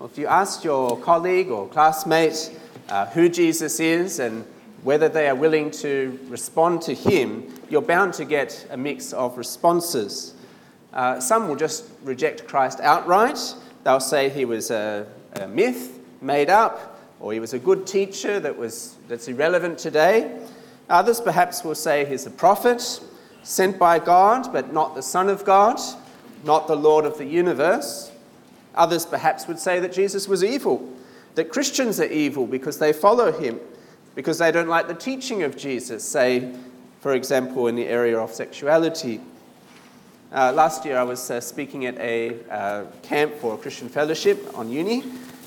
Well, if you ask your colleague or classmate uh, who Jesus is and whether they are willing to respond to him, you're bound to get a mix of responses. Uh, some will just reject Christ outright. They'll say he was a, a myth made up, or he was a good teacher that was, that's irrelevant today. Others perhaps will say he's a prophet sent by God, but not the Son of God, not the Lord of the universe. Others perhaps would say that Jesus was evil, that Christians are evil because they follow him, because they don't like the teaching of Jesus, say, for example, in the area of sexuality. Uh, last year I was uh, speaking at a uh, camp for a Christian fellowship on uni,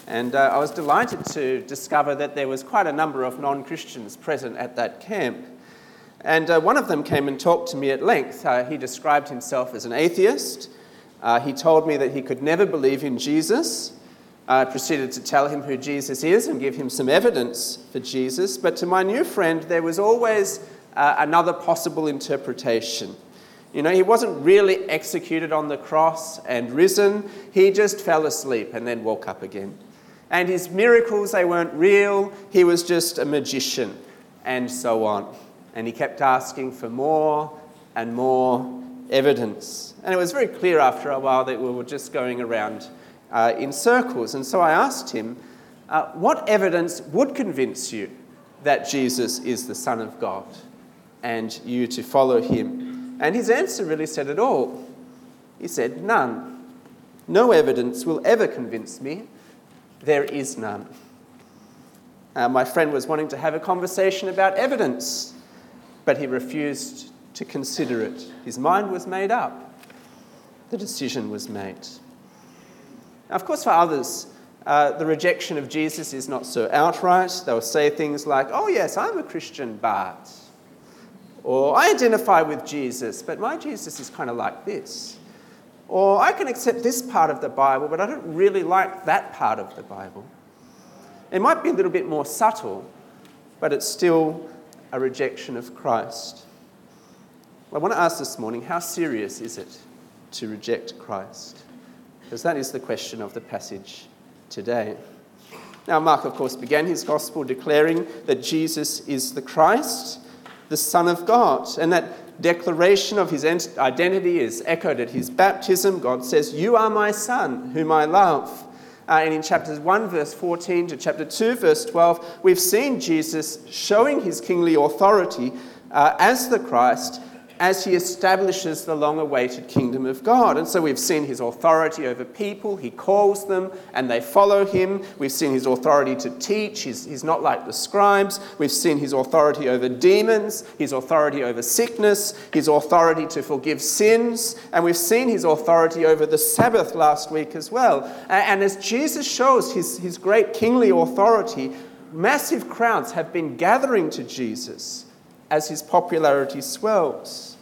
and uh, I was delighted to discover that there was quite a number of non Christians present at that camp. And uh, one of them came and talked to me at length. Uh, he described himself as an atheist. Uh, he told me that he could never believe in Jesus. I proceeded to tell him who Jesus is and give him some evidence for Jesus. But to my new friend, there was always uh, another possible interpretation. You know, he wasn't really executed on the cross and risen, he just fell asleep and then woke up again. And his miracles, they weren't real, he was just a magician, and so on. And he kept asking for more and more evidence. And it was very clear after a while that we were just going around uh, in circles. And so I asked him, uh, What evidence would convince you that Jesus is the Son of God and you to follow him? And his answer really said it all. He said, None. No evidence will ever convince me. There is none. Uh, my friend was wanting to have a conversation about evidence, but he refused to consider it. His mind was made up. The decision was made. Now, of course, for others, uh, the rejection of Jesus is not so outright. They'll say things like, Oh, yes, I'm a Christian, but. Or I identify with Jesus, but my Jesus is kind of like this. Or I can accept this part of the Bible, but I don't really like that part of the Bible. It might be a little bit more subtle, but it's still a rejection of Christ. I want to ask this morning how serious is it to reject Christ? Because that is the question of the passage today. Now, Mark, of course, began his gospel declaring that Jesus is the Christ, the Son of God. And that declaration of his identity is echoed at his baptism. God says, You are my Son, whom I love. Uh, and in chapters 1, verse 14 to chapter 2, verse 12, we've seen Jesus showing his kingly authority uh, as the Christ as he establishes the long awaited kingdom of God. And so we've seen his authority over people, he calls them and they follow him. We've seen his authority to teach, he's, he's not like the scribes. We've seen his authority over demons, his authority over sickness, his authority to forgive sins, and we've seen his authority over the Sabbath last week as well. And as Jesus shows his, his great kingly authority, massive crowds have been gathering to Jesus as his popularity swells.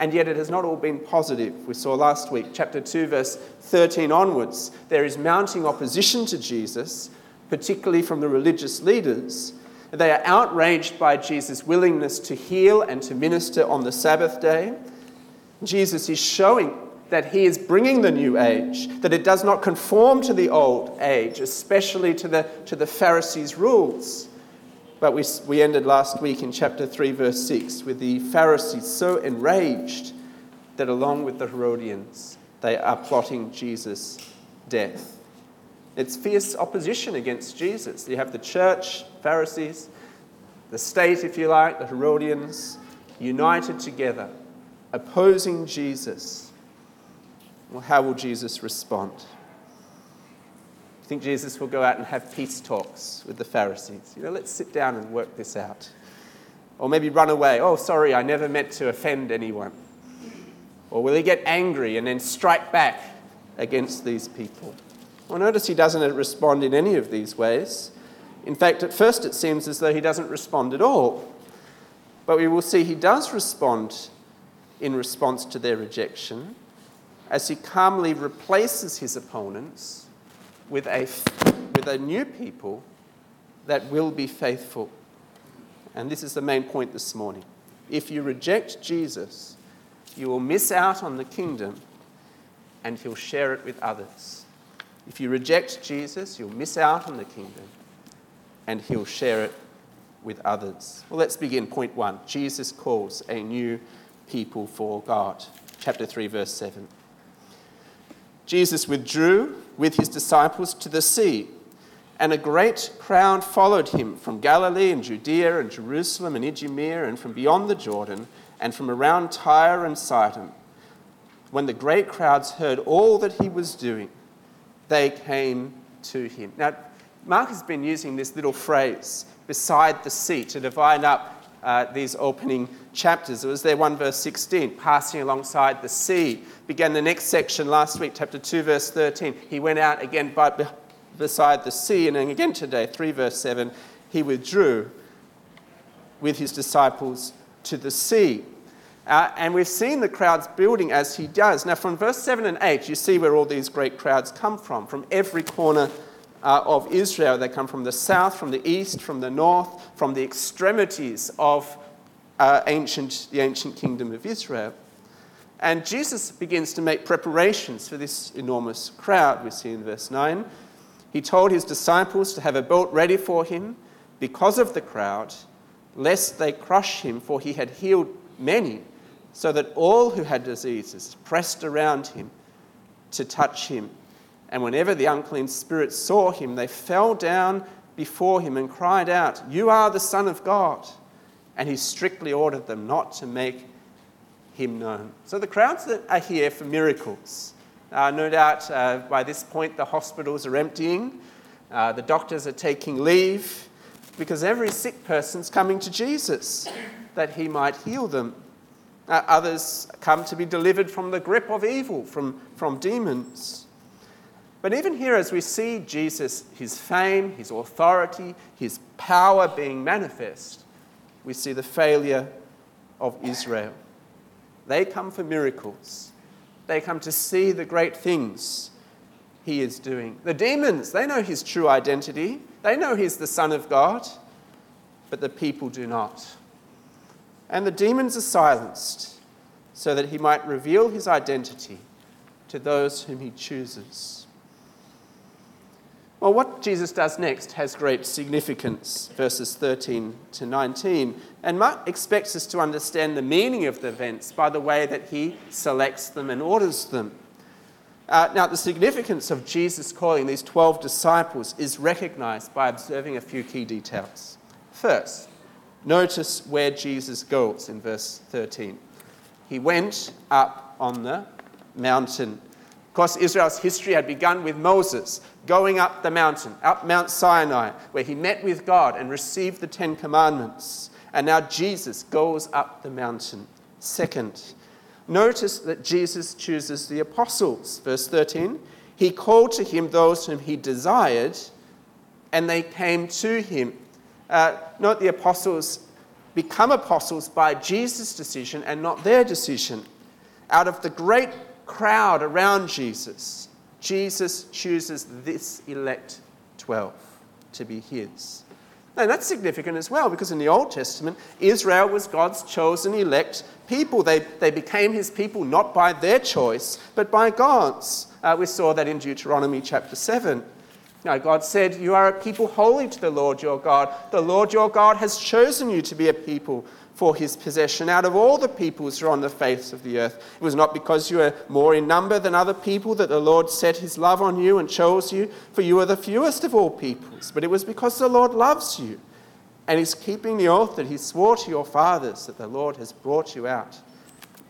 And yet it has not all been positive. We saw last week, chapter 2, verse 13 onwards, there is mounting opposition to Jesus, particularly from the religious leaders. They are outraged by Jesus' willingness to heal and to minister on the Sabbath day. Jesus is showing that he is bringing the new age, that it does not conform to the old age, especially to the, to the Pharisees' rules. But we, we ended last week in chapter 3, verse 6, with the Pharisees so enraged that along with the Herodians, they are plotting Jesus' death. It's fierce opposition against Jesus. You have the church, Pharisees, the state, if you like, the Herodians, united together, opposing Jesus. Well, how will Jesus respond? Think Jesus will go out and have peace talks with the Pharisees? You know, let's sit down and work this out. Or maybe run away. Oh, sorry, I never meant to offend anyone. Or will he get angry and then strike back against these people? Well, notice he doesn't respond in any of these ways. In fact, at first it seems as though he doesn't respond at all. But we will see he does respond in response to their rejection as he calmly replaces his opponents with a, with a new people that will be faithful. And this is the main point this morning. If you reject Jesus, you will miss out on the kingdom and he'll share it with others. If you reject Jesus, you'll miss out on the kingdom and he'll share it with others. Well, let's begin. Point one Jesus calls a new people for God. Chapter 3, verse 7. Jesus withdrew with his disciples to the sea, and a great crowd followed him from Galilee and Judea and Jerusalem and Idumea and from beyond the Jordan and from around Tyre and Sidon. When the great crowds heard all that he was doing, they came to him. Now, Mark has been using this little phrase, beside the sea, to divide up uh, these opening chapters. It was there 1 verse 16, passing alongside the sea. Began the next section last week, chapter 2, verse 13. He went out again by, beside the sea. And then again today, 3 verse 7, he withdrew with his disciples to the sea. Uh, and we've seen the crowds building as he does. Now, from verse 7 and 8, you see where all these great crowds come from, from every corner uh, of Israel. They come from the south, from the east, from the north, from the extremities of uh, ancient, the ancient kingdom of Israel. And Jesus begins to make preparations for this enormous crowd, we see in verse 9. He told his disciples to have a boat ready for him because of the crowd, lest they crush him, for he had healed many, so that all who had diseases pressed around him to touch him. And whenever the unclean spirits saw him, they fell down before him and cried out, You are the Son of God. And he strictly ordered them not to make him known. So the crowds that are here for miracles. Uh, no doubt uh, by this point the hospitals are emptying, uh, the doctors are taking leave, because every sick person's coming to Jesus that he might heal them. Uh, others come to be delivered from the grip of evil, from, from demons. But even here, as we see Jesus, his fame, his authority, his power being manifest, we see the failure of Israel. They come for miracles, they come to see the great things he is doing. The demons, they know his true identity, they know he's the Son of God, but the people do not. And the demons are silenced so that he might reveal his identity to those whom he chooses. Well, what Jesus does next has great significance, verses 13 to 19. And Mark expects us to understand the meaning of the events by the way that he selects them and orders them. Uh, now, the significance of Jesus calling these 12 disciples is recognized by observing a few key details. First, notice where Jesus goes in verse 13. He went up on the mountain. Of course, Israel's history had begun with Moses going up the mountain, up Mount Sinai, where he met with God and received the Ten Commandments. And now Jesus goes up the mountain. Second, notice that Jesus chooses the apostles. Verse 13, he called to him those whom he desired, and they came to him. Uh, note the apostles become apostles by Jesus' decision and not their decision. Out of the great crowd around Jesus, Jesus chooses this elect 12 to be his. And that's significant as well because in the Old Testament, Israel was God's chosen elect people. They, they became his people not by their choice, but by God's. Uh, we saw that in Deuteronomy chapter 7. Now, God said, You are a people holy to the Lord your God. The Lord your God has chosen you to be a people for his possession out of all the peoples who are on the face of the earth. It was not because you were more in number than other people that the Lord set his love on you and chose you, for you are the fewest of all peoples, but it was because the Lord loves you and is keeping the oath that he swore to your fathers that the Lord has brought you out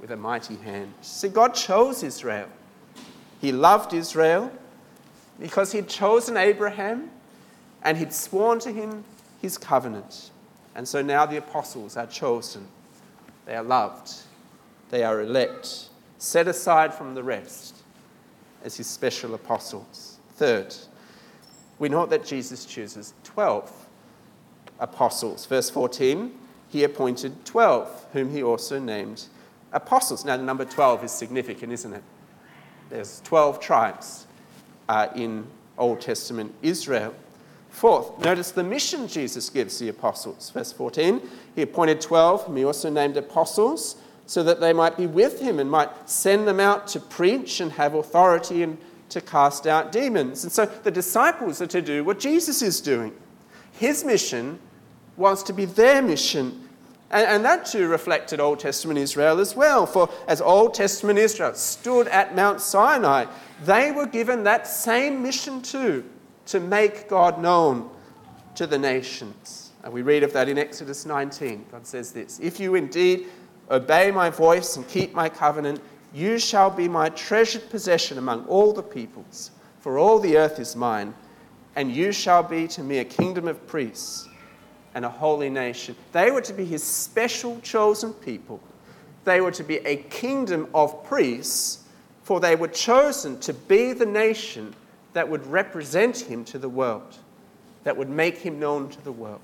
with a mighty hand. See, God chose Israel. He loved Israel because he'd chosen Abraham and he'd sworn to him his covenant. And so now the apostles are chosen. They are loved. They are elect, set aside from the rest as his special apostles. Third, we note that Jesus chooses 12 apostles. Verse 14, he appointed 12, whom he also named apostles. Now, the number 12 is significant, isn't it? There's 12 tribes uh, in Old Testament Israel. Fourth, notice the mission Jesus gives the apostles. Verse 14, he appointed 12, whom he also named apostles, so that they might be with him and might send them out to preach and have authority and to cast out demons. And so the disciples are to do what Jesus is doing. His mission was to be their mission. And, and, that too reflected Old Testament Israel as well. For as Old Testament Israel stood at Mount Sinai, they were given that same mission too to make God known to the nations. And we read of that in Exodus 19. God says this If you indeed obey my voice and keep my covenant, you shall be my treasured possession among all the peoples, for all the earth is mine, and you shall be to me a kingdom of priests and a holy nation. They were to be his special chosen people. They were to be a kingdom of priests, for they were chosen to be the nation that would represent him to the world, that would make him known to the world.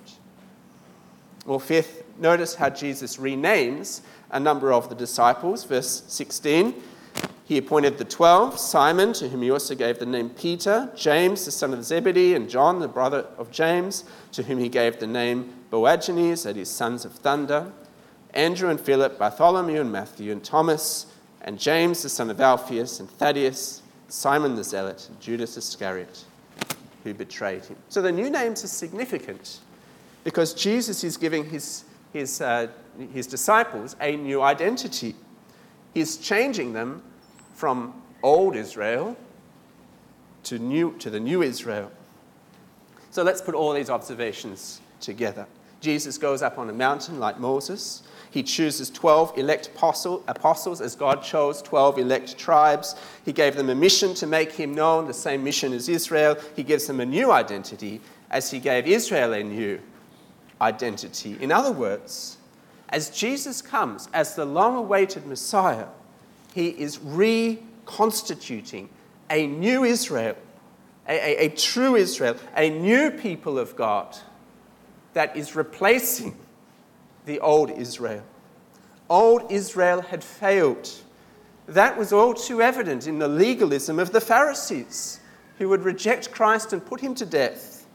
Well, fifth, notice how Jesus renames a number of the disciples. Verse 16 He appointed the twelve Simon, to whom he also gave the name Peter, James, the son of Zebedee, and John, the brother of James, to whom he gave the name Boanerges, that is, sons of thunder, Andrew and Philip, Bartholomew and Matthew, and Thomas, and James, the son of Alphaeus, and Thaddeus, Simon the Zealot, Judas Iscariot, who betrayed him. So the new names are significant because Jesus is giving his, his uh, his disciples a new identity. He's changing them from old Israel to, new, to the new Israel. So let's put all these observations together. Jesus goes up on a mountain like Moses. He chooses 12 elect apostle, apostles as God chose 12 elect tribes. He gave them a mission to make him known, the same mission as Israel. He gives them a new identity as he gave Israel a new identity. In other words, as Jesus comes as the long awaited Messiah, he is reconstituting a new Israel, a, a, a, true Israel, a new people of God that is replacing the old Israel. Old Israel had failed. That was all too evident in the legalism of the Pharisees, who would reject Christ and put him to death.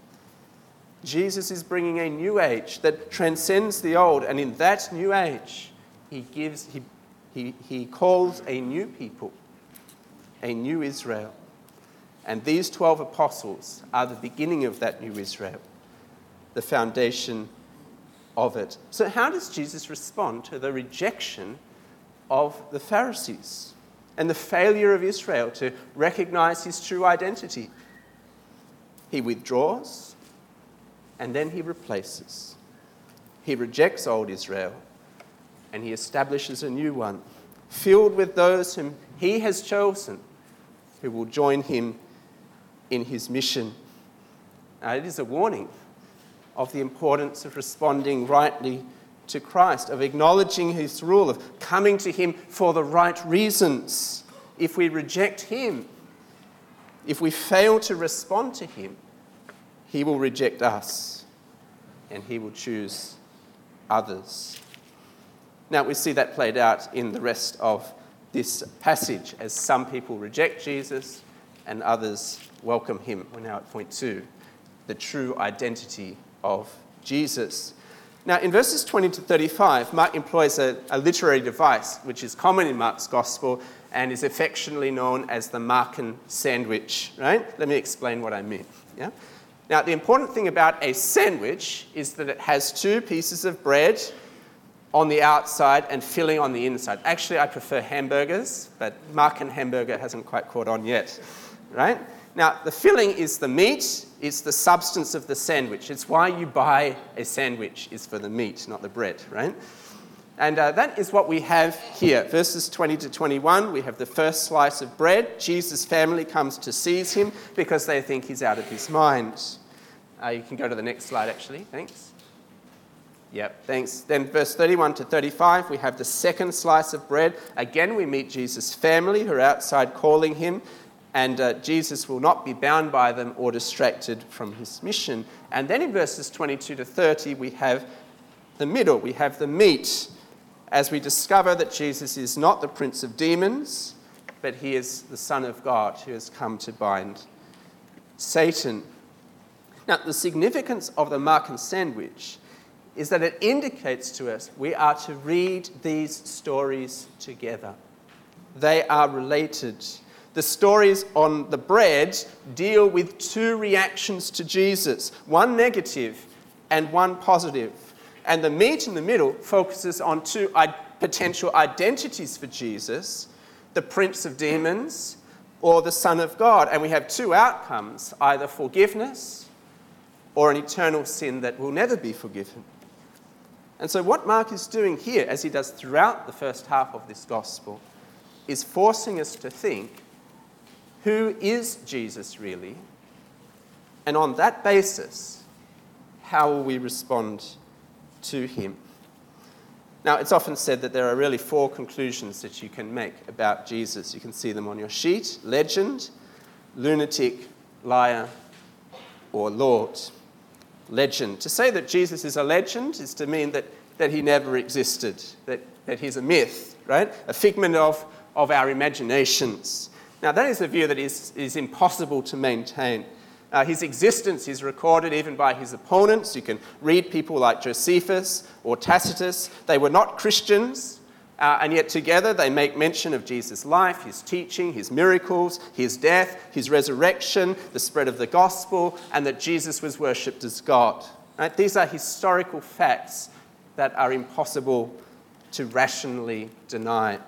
Jesus is bringing a new age that transcends the old, and in that new age, he gives, he, he, he calls a new people, a new Israel. And these 12 apostles are the beginning of that new Israel, the foundation of it. So, how does Jesus respond to the rejection of the Pharisees and the failure of Israel to recognize his true identity? He withdraws and then he replaces. He rejects old Israel and he establishes a new one, filled with those whom he has chosen who will join him in his mission. Now, it is a warning of the importance of responding rightly to Christ, of acknowledging his rule, of coming to him for the right reasons. If we reject him, if we fail to respond to him, he will reject us and he will choose others. Now, we see that played out in the rest of this passage as some people reject Jesus and others welcome him. We're now at point two the true identity of Jesus. Now, in verses 20 to 35, Mark employs a, a, literary device which is common in Mark's gospel and is affectionately known as the Markan sandwich, right? Let me explain what I mean. Yeah? Now, the important thing about a sandwich is that it has two pieces of bread on the outside and filling on the inside. Actually, I prefer hamburgers, but Markan hamburger hasn't quite caught on yet, right? Now, the filling is the meat, it's the substance of the sandwich. It's why you buy a sandwich, is for the meat, not the bread, right? And uh, that is what we have here. Verses 20 to 21, we have the first slice of bread. Jesus' family comes to seize him because they think he's out of his mind. Uh, you can go to the next slide, actually. Thanks. Yep, thanks. Then, verse 31 to 35, we have the second slice of bread. Again, we meet Jesus' family who are outside calling him, and uh, Jesus will not be bound by them or distracted from his mission. And then in verses 22 to 30, we have the middle, we have the meat, as we discover that Jesus is not the prince of demons, but he is the Son of God who has come to bind Satan. Now, the significance of the Markan sandwich is that it indicates to us we are to read these stories together. They are related. The stories on the bread deal with two reactions to Jesus one negative and one positive. And the meat in the middle focuses on two potential identities for Jesus the prince of demons or the Son of God. And we have two outcomes either forgiveness or an eternal sin that will never be forgiven. And so, what Mark is doing here, as he does throughout the first half of this gospel, is forcing us to think who is Jesus really? And on that basis, how will we respond to him? Now, it's often said that there are really four conclusions that you can make about Jesus. You can see them on your sheet legend, lunatic, liar, or Lord. Legend. To say that Jesus is a legend is to mean that, that he never existed, that, that he's a myth, right? A figment of, of our imaginations. Now, that is a view that is, is impossible to maintain. Uh, his existence is recorded even by his opponents. You can read people like Josephus or Tacitus. They were not Christians, uh, and yet together they make mention of Jesus' life, his teaching, his miracles, his death, his resurrection, the spread of the gospel, and that Jesus was worshipped as God. Right? These are historical facts that are impossible to rationally deny.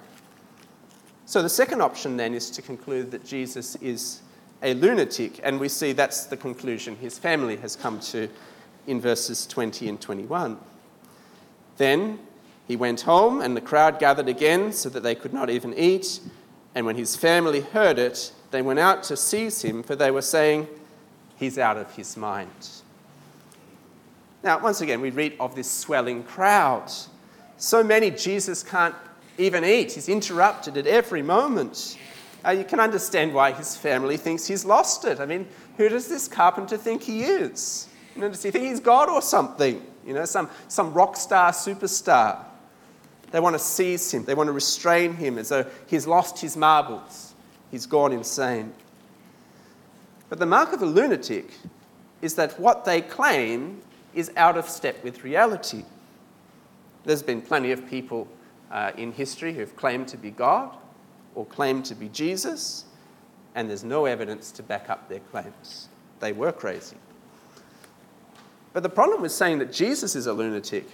So the second option then is to conclude that Jesus is a lunatic, and we see that's the conclusion his family has come to in verses 20 and 21. Then he went home, and the crowd gathered again so that they could not even eat. And when his family heard it, they went out to seize him, for they were saying, He's out of his mind. Now, once again, we read of this swelling crowd. So many Jesus can't even eat. He's interrupted at every moment. Uh, you can understand why his family thinks he's lost it. I mean, who does this carpenter think he is? You know, does he think he's God or something? You know, some, some rock star, superstar. They want to seize him, they want to restrain him as though he's lost his marbles, he's gone insane. But the mark of a lunatic is that what they claim is out of step with reality. There's been plenty of people uh, in history who've claimed to be God or claimed to be Jesus, and there's no evidence to back up their claims. They were crazy. But the problem with saying that Jesus is a lunatic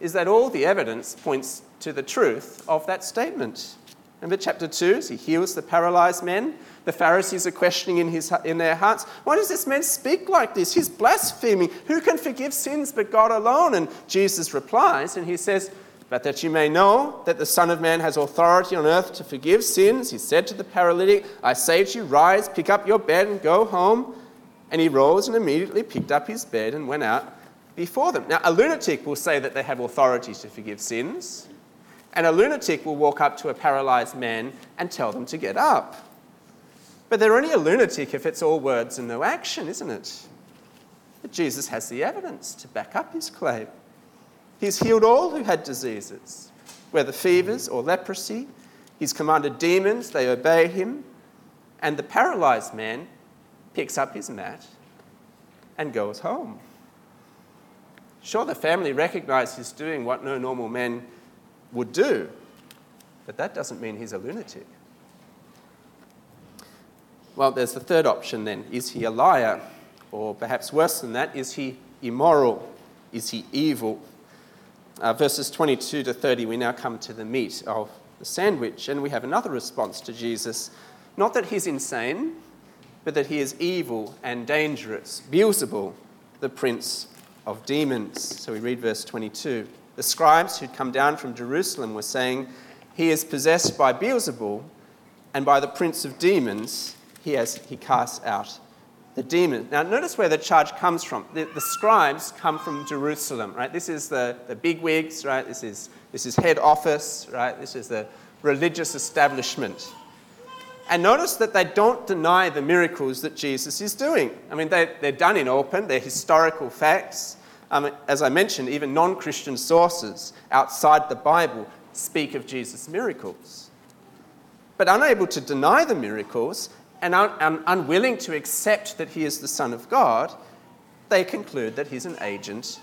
is that all the evidence points to the truth of that statement. Remember chapter 2, as he heals the paralyzed men, the Pharisees are questioning in, his, in their hearts, why does this man speak like this? He's blaspheming. Who can forgive sins but God alone? And Jesus replies, and he says, but that you may know that the Son of Man has authority on earth to forgive sins, he said to the paralytic, I say to you, rise, pick up your bed, and go home. And he rose and immediately picked up his bed and went out before them. Now, a lunatic will say that they have authority to forgive sins, and a lunatic will walk up to a paralyzed man and tell them to get up. But they're only a lunatic if it's all words and no action, isn't it? But Jesus has the evidence to back up his claim. He's healed all who had diseases, whether fevers or leprosy. He's commanded demons, they obey him. And the paralyzed man picks up his mat and goes home. Sure, the family recognize he's doing what no normal man would do, but that doesn't mean he's a lunatic. Well, there's the third option then. Is he a liar? Or perhaps worse than that, is he immoral? Is he evil? Uh, verses 22 to 30, we now come to the meat of the sandwich, and we have another response to Jesus. Not that he's insane, but that he is evil and dangerous. Beelzebul, the prince of demons. So we read verse 22. The scribes who'd come down from Jerusalem were saying, He is possessed by Beelzebul, and by the prince of demons he, has, he casts out the demons. Now, notice where the charge comes from. The, the, scribes come from Jerusalem, right? This is the, the big wigs, right? This is, this is head office, right? This is the religious establishment. And notice that they don't deny the miracles that Jesus is doing. I mean, they, they're done in open, they're historical facts. Um, as I mentioned, even non Christian sources outside the Bible speak of Jesus' miracles. But unable to deny the miracles, and un- unwilling to accept that he is the Son of God, they conclude that he's an agent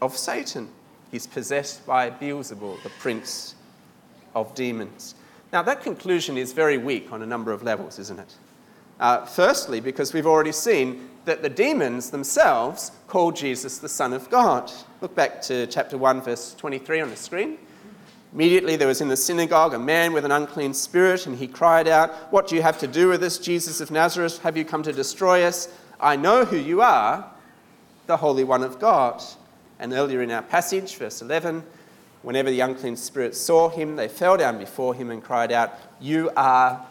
of Satan. He's possessed by Beelzebul, the prince of demons. Now, that conclusion is very weak on a number of levels, isn't it? Uh, firstly, because we've already seen that the demons themselves call Jesus the Son of God. Look back to chapter 1, verse 23 on the screen. Immediately there was in the synagogue a man with an unclean spirit, and he cried out, What do you have to do with us, Jesus of Nazareth? Have you come to destroy us? I know who you are, the Holy One of God. And earlier in our passage, verse 11, whenever the unclean spirits saw him, they fell down before him and cried out, You are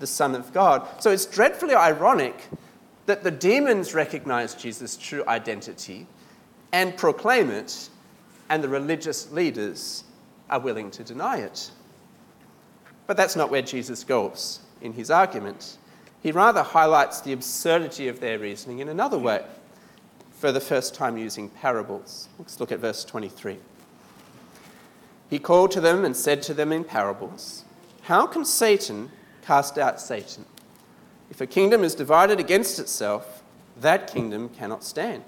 the Son of God. So it's dreadfully ironic that the demons recognize Jesus' true identity and proclaim it, and the religious leaders are willing to deny it. But that's not where Jesus goes in his argument. He rather highlights the absurdity of their reasoning in another way, for the first time using parables. Let's look at verse 23. He called to them and said to them in parables, How can Satan cast out Satan? If a kingdom is divided against itself, that kingdom cannot stand.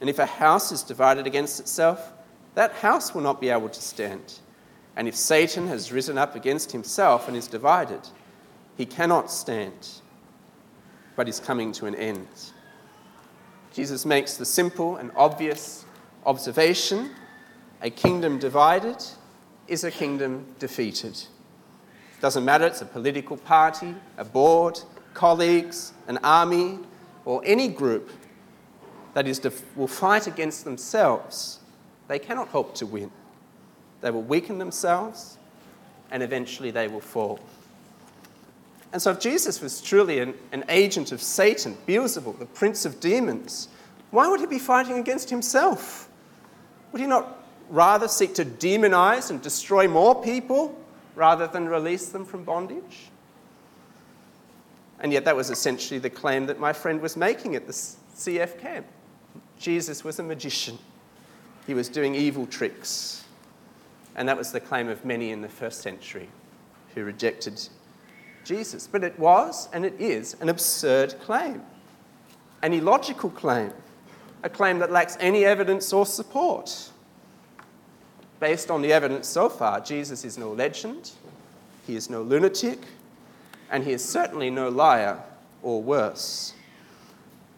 And if a house is divided against itself, that house will not be able to stand. And if Satan has risen up against himself and is divided, he cannot stand, but is coming to an end. Jesus makes the simple and obvious observation a kingdom divided is a kingdom defeated. Doesn't matter, it's a political party, a board, colleagues, an army, or any group that is def- will fight against themselves, they cannot hope to win. They will weaken themselves, and eventually they will fall. And so, if Jesus was truly an, an agent of Satan, Beelzebub, the prince of demons, why would he be fighting against himself? Would he not rather seek to demonize and destroy more people rather than release them from bondage? And yet, that was essentially the claim that my friend was making at the CF camp. Jesus was a magician, he was doing evil tricks. And that was the claim of many in the first century who rejected Jesus. But it was, and it is, an absurd claim, an illogical claim, a claim that lacks any evidence or support. Based on the evidence so far, Jesus is no legend, he is no lunatic, and he is certainly no liar or worse.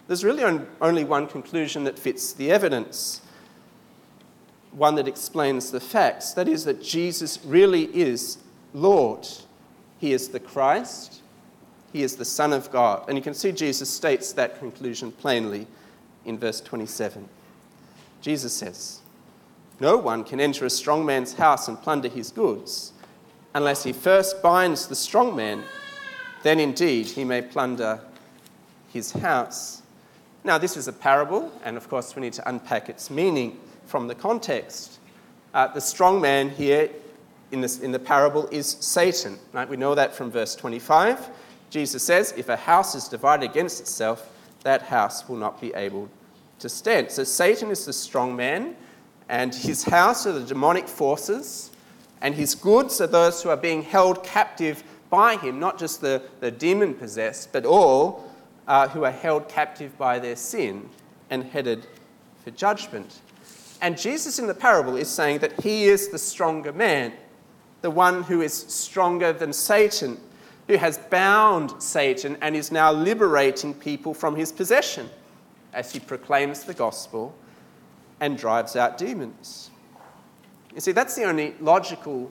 There's really only one conclusion that fits the evidence, one that explains the facts. That is, that Jesus really is Lord. He is the Christ, he is the Son of God. And you can see Jesus states that conclusion plainly in verse 27. Jesus says, No one can enter a strong man's house and plunder his goods unless he first binds the strong man then indeed he may plunder his house. Now, this is a parable, and of course, we need to unpack its meaning from the context. Uh, the strong man here in, this, in the parable is Satan. Right? We know that from verse 25. Jesus says, If a house is divided against itself, that house will not be able to stand. So, Satan is the strong man, and his house are the demonic forces, and his goods are those who are being held captive by him, not just the, the demon possessed, but all uh, who are held captive by their sin and headed for judgment. And Jesus in the parable is saying that he is the stronger man, the one who is stronger than Satan, who has bound Satan and is now liberating people from his possession as he proclaims the gospel and drives out demons. You see, that's the only logical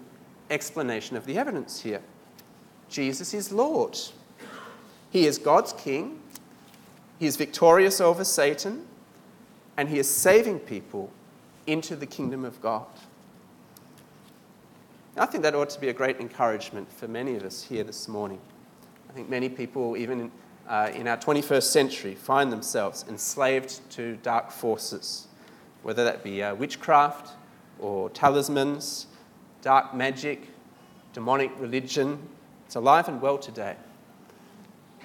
explanation of the evidence here. Jesus is Lord. He is God's King. He is victorious over Satan. And he is saving people into the kingdom of God. I think that ought to be a great encouragement for many of us here this morning. I think many people, even in, uh, in our 21st century, find themselves enslaved to dark forces, whether that be uh, witchcraft or talismans, dark magic, demonic religion, it's alive and well today.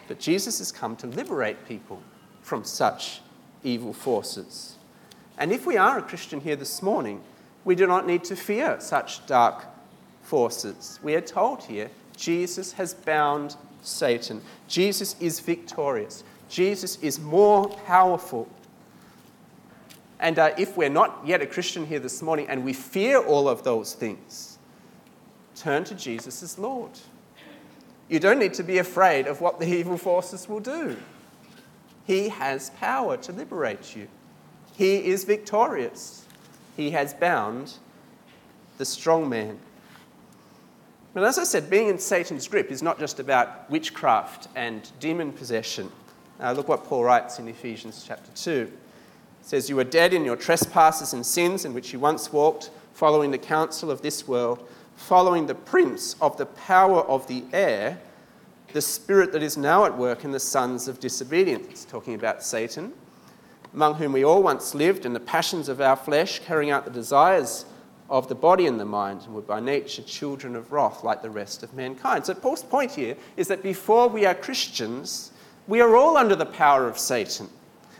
But Jesus has come to liberate people from such evil forces. And if we are a Christian here this morning, we do not need to fear such dark forces. We are told here Jesus has bound Satan. Jesus is victorious. Jesus is more powerful. And uh, if we're not yet a Christian here this morning and we fear all of those things, turn to Jesus as Lord. You don't need to be afraid of what the evil forces will do. He has power to liberate you. He is victorious. He has bound the strong man. But as I said, being in Satan's grip is not just about witchcraft and demon possession. Uh, look what Paul writes in Ephesians chapter 2. It says, You were dead in your trespasses and sins in which you once walked, following the counsel of this world, following the prince of the power of the air, the spirit that is now at work in the sons of disobedience. It's talking about Satan, among whom we all once lived in the passions of our flesh, carrying out the desires of the body and the mind, and were by nature children of wrath like the rest of mankind. So, Paul's point here is that before we are Christians, we are all under the power of Satan.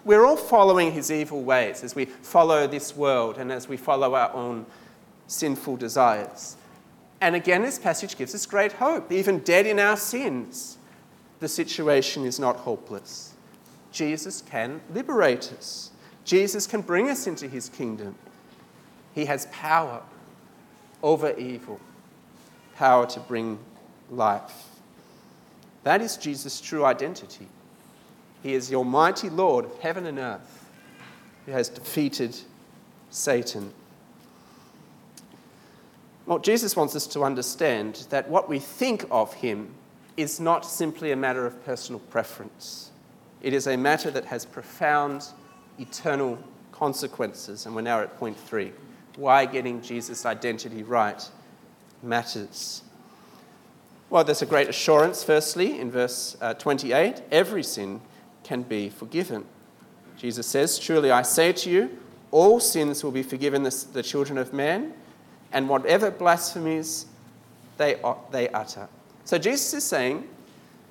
We're all following his evil ways as we follow this world and as we follow our own sinful desires. And again, this passage gives us great hope. Even dead in our sins, the situation is not hopeless. Jesus can liberate us, Jesus can bring us into his kingdom. He has power over evil, power to bring life. That is Jesus' true identity. He is the Almighty Lord of heaven and earth who has defeated Satan. Well, Jesus wants us to understand that what we think of him is not simply a matter of personal preference. It is a matter that has profound eternal consequences. And we're now at point three why getting Jesus' identity right matters. Well, there's a great assurance, firstly, in verse uh, 28 every sin can be forgiven. Jesus says, Truly I say to you, all sins will be forgiven the, the children of men, and whatever blasphemies they, they utter. So Jesus is saying,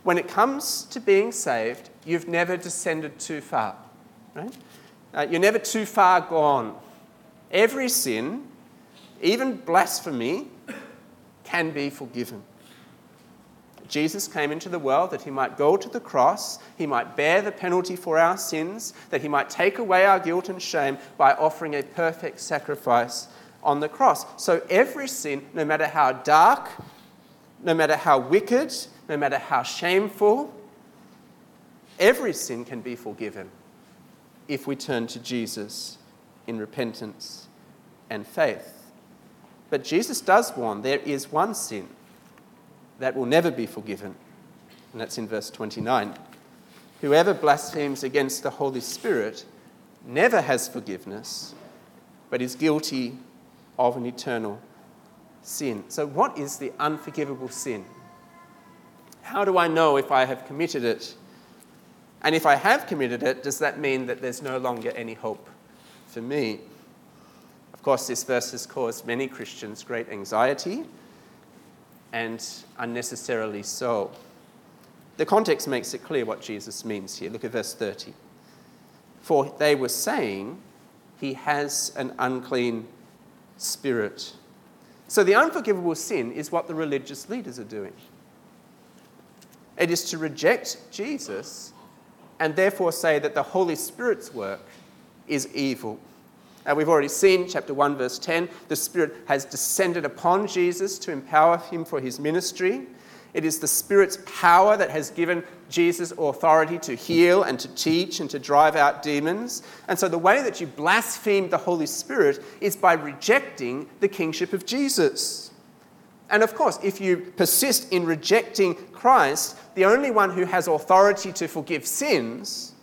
when it comes to being saved, you've never descended too far. Right? Uh, you're never too far gone. Every sin, even blasphemy, can be forgiven. Jesus came into the world that he might go to the cross, he might bear the penalty for our sins, that he might take away our guilt and shame by offering a perfect sacrifice on the cross. So every sin, no matter how dark, no matter how wicked, no matter how shameful, every sin can be forgiven if we turn to Jesus in repentance and faith. But Jesus does warn there is one sin that will never be forgiven, and that's in verse 29. Whoever blasphemes against the Holy Spirit never has forgiveness, but is guilty of an eternal sin. So, what is the unforgivable sin? How do I know if I have committed it? And if I have committed it, does that mean that there's no longer any hope for me? Of course, this verse has caused many Christians great anxiety, and unnecessarily so. The context makes it clear what Jesus means here. Look at verse 30. For they were saying, He has an unclean spirit. So the unforgivable sin is what the religious leaders are doing. It is to reject Jesus and therefore say that the Holy Spirit's work is evil. And we've already seen, chapter 1, verse 10, the Spirit has descended upon Jesus to empower him for his ministry. It is the Spirit's power that has given Jesus authority to heal and to teach and to drive out demons. And so the way that you blaspheme the Holy Spirit is by rejecting the kingship of Jesus. And of course, if you persist in rejecting Christ, the only one who has authority to forgive sins,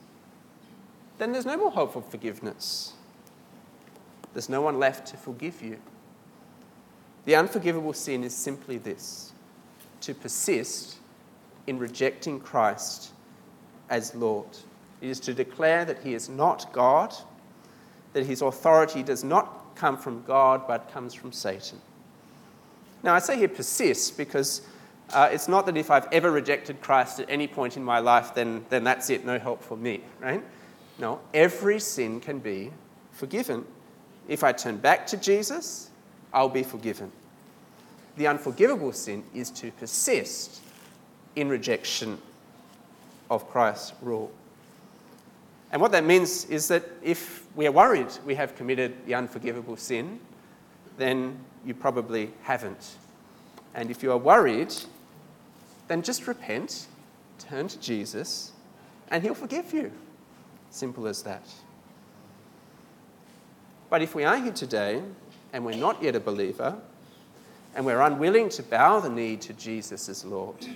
then there's no more hope for forgiveness. There's no one left to forgive you. The unforgivable sin is simply this to persist in rejecting Christ as Lord. It is to declare that He is not God, that His authority does not come from God but comes from Satan. Now, I say here persist because uh, it's not that if I've ever rejected Christ at any point in my life, then, then that's it, no help for me, right? No, every sin can be forgiven. If I turn back to Jesus, I'll be forgiven. The unforgivable sin is to persist in rejection of Christ's rule. And what that means is that if we are worried we have committed the unforgivable sin, then you probably haven't. And if you are worried, then just repent, turn to Jesus, and He'll forgive you. Simple as that. But if we are here today and we're not yet a believer, and we're unwilling to bow the knee to Jesus as Lord,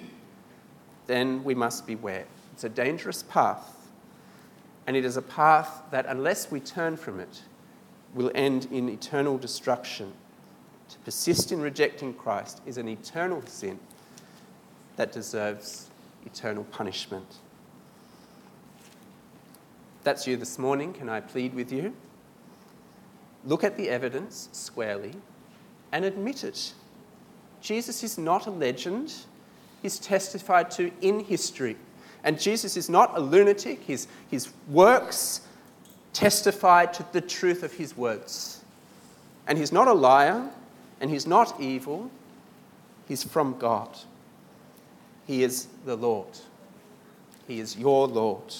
then we must beware. It's a dangerous path, and it is a path that, unless we turn from it, will end in eternal destruction. To persist in rejecting Christ is an eternal sin that deserves eternal punishment. That's you this morning. Can I plead with you? Look at the evidence squarely and admit it. Jesus is not a legend, he's testified to in history. And Jesus is not a lunatic, his, his works testify to the truth of his words. And he's not a liar, and he's not evil, he's from God. He is the Lord. He is your Lord.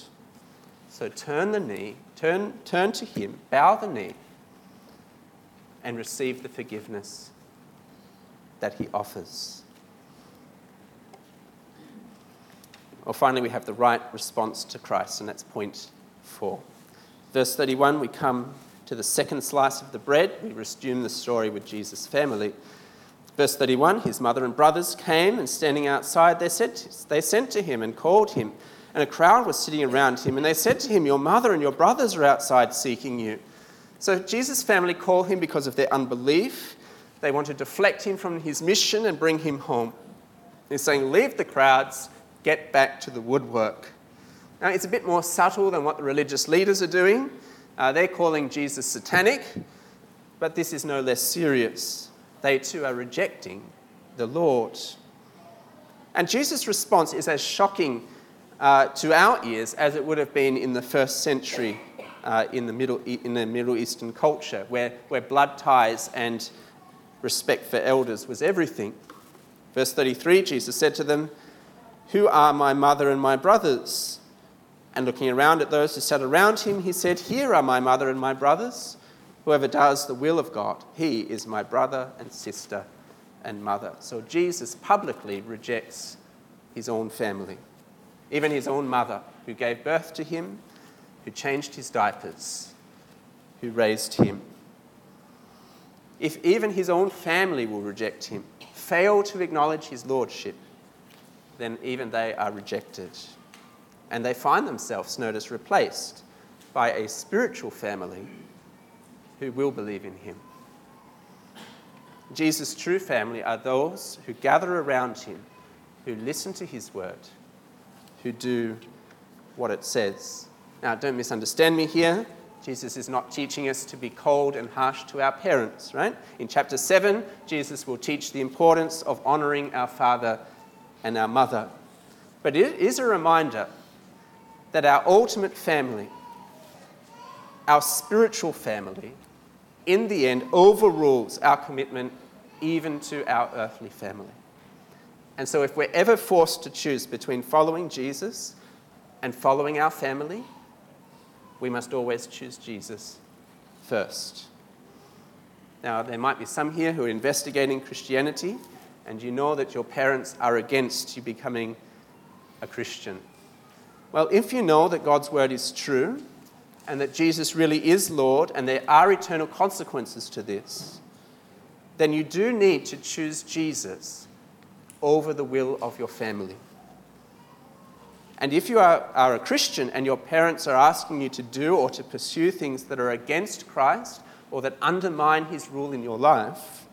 So turn the knee, turn, turn to him, bow the knee, and receive the forgiveness that he offers. Well, finally, we have the right response to Christ, and that's point four. Verse 31, we come to the second slice of the bread. We resume the story with Jesus' family. Verse 31 His mother and brothers came, and standing outside, they, said, they sent to him and called him. And a crowd was sitting around him, and they said to him, Your mother and your brothers are outside seeking you. So Jesus' family call him because of their unbelief. They want to deflect him from his mission and bring him home. They're saying, Leave the crowds, get back to the woodwork. Now, it's a bit more subtle than what the religious leaders are doing. Uh, they're calling Jesus satanic, but this is no less serious. They too are rejecting the Lord. And Jesus' response is as shocking uh, to our ears as it would have been in the first century uh, in, the Middle, in the Middle Eastern culture, where, where blood ties and respect for elders was everything. Verse 33 Jesus said to them, Who are my mother and my brothers? And looking around at those who sat around him, he said, Here are my mother and my brothers. Whoever does the will of God, he is my brother and sister and mother. So Jesus publicly rejects his own family, even his own mother, who gave birth to him, who changed his diapers, who raised him. If even his own family will reject him, fail to acknowledge his lordship, then even they are rejected and they find themselves, notice, replaced by a spiritual family who will believe in him. Jesus' true family are those who gather around him, who listen to his word, who do what it says. Now, don't misunderstand me here. Jesus is not teaching us to be cold and harsh to our parents, right? In chapter 7, Jesus will teach the importance of honoring our father and our mother. But it is a reminder that our ultimate family, our spiritual family, in the end overrules our commitment even to our earthly family. And so, if we're ever forced to choose between following Jesus and following our family, we must always choose Jesus first. Now, there might be some here who are investigating Christianity, and you know that your parents are against you becoming a Christian. Well, if you know that God's word is true and that Jesus really is Lord and there are eternal consequences to this, then you do need to choose Jesus over the will of your family. And if you are, are, a Christian and your parents are asking you to do or to pursue things that are against Christ or that undermine his rule in your life,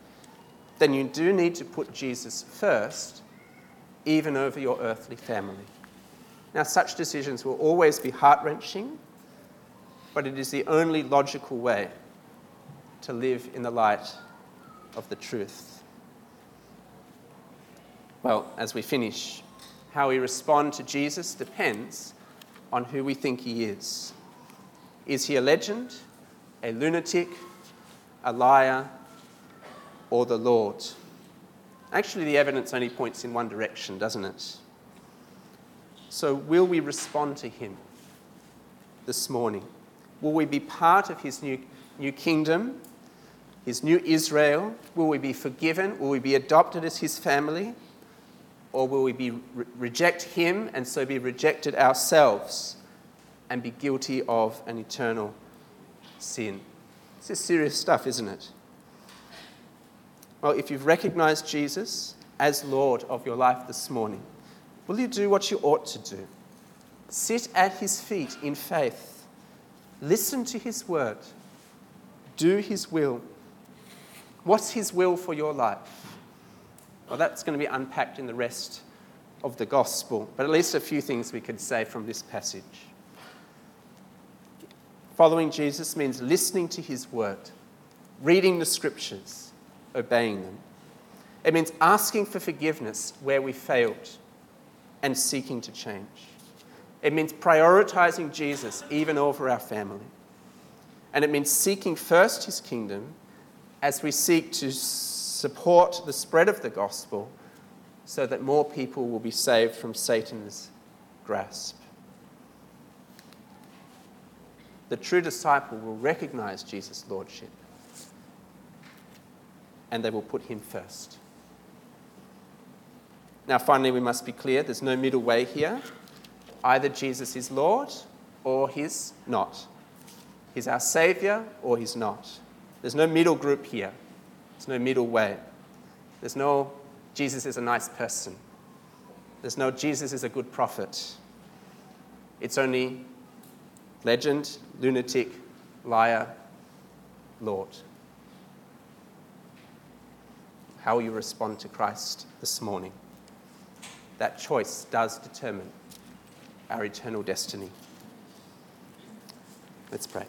then you do need to put Jesus first, even over your earthly family. Now, such decisions will always be heart wrenching, but it is the only logical way to live in the light of the truth. Well, as we finish, how we respond to Jesus depends on who we think he is. Is he a legend, a lunatic, a liar, or the Lord? Actually, the evidence only points in one direction, doesn't it? So, will we respond to him this morning? Will we be part of his new, new kingdom? his new Israel? Will we be forgiven? Will we be adopted as his family? Or will we be re- reject him and so be rejected ourselves and be guilty of an eternal sin? This is serious stuff, isn't it? Well, if you've recognized Jesus as Lord of your life this morning, will you do what you ought to do? Sit at his feet in faith, listen to his word, do his will What's His will for your life? Well, that's going to be unpacked in the rest of the gospel, but at least a few things we could say from this passage. Following Jesus means listening to His word, reading the scriptures, obeying them. It means asking for forgiveness where we failed and seeking to change. It means prioritizing Jesus even over our family. And it means seeking first his kingdom as we seek to support the spread of the gospel so that more people will be saved from Satan's grasp. The true disciple will recognize Jesus' lordship and they will put him first. Now, finally, we must be clear there's no middle way here. Either Jesus is Lord or he's not. He's our Savior or he's not. There's no middle group here. There's no middle way. There's no Jesus is a nice person. There's no Jesus is a good prophet. It's only legend, lunatic, liar, Lord. How will you respond to Christ this morning? That choice does determine our eternal destiny. Let's pray.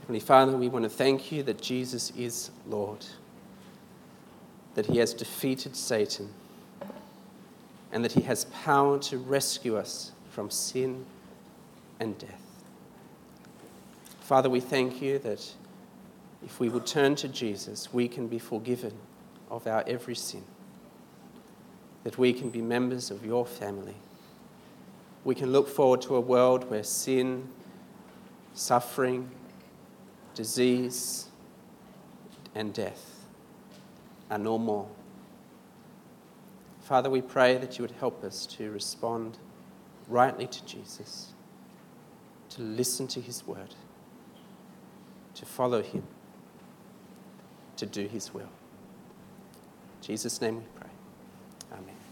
Heavenly Father, we want to thank you that Jesus is Lord, that he has defeated Satan, and that he has power to rescue us from sin and death. Father, we thank you that if we would turn to Jesus, we can be forgiven of our every sin, that we can be members of your family. We can look forward to a world where sin, suffering, disease, and death are no more. Father, we pray that you would help us to respond rightly to Jesus, to listen to his word, to follow him, to do his will. In Jesus' name we pray. Amen.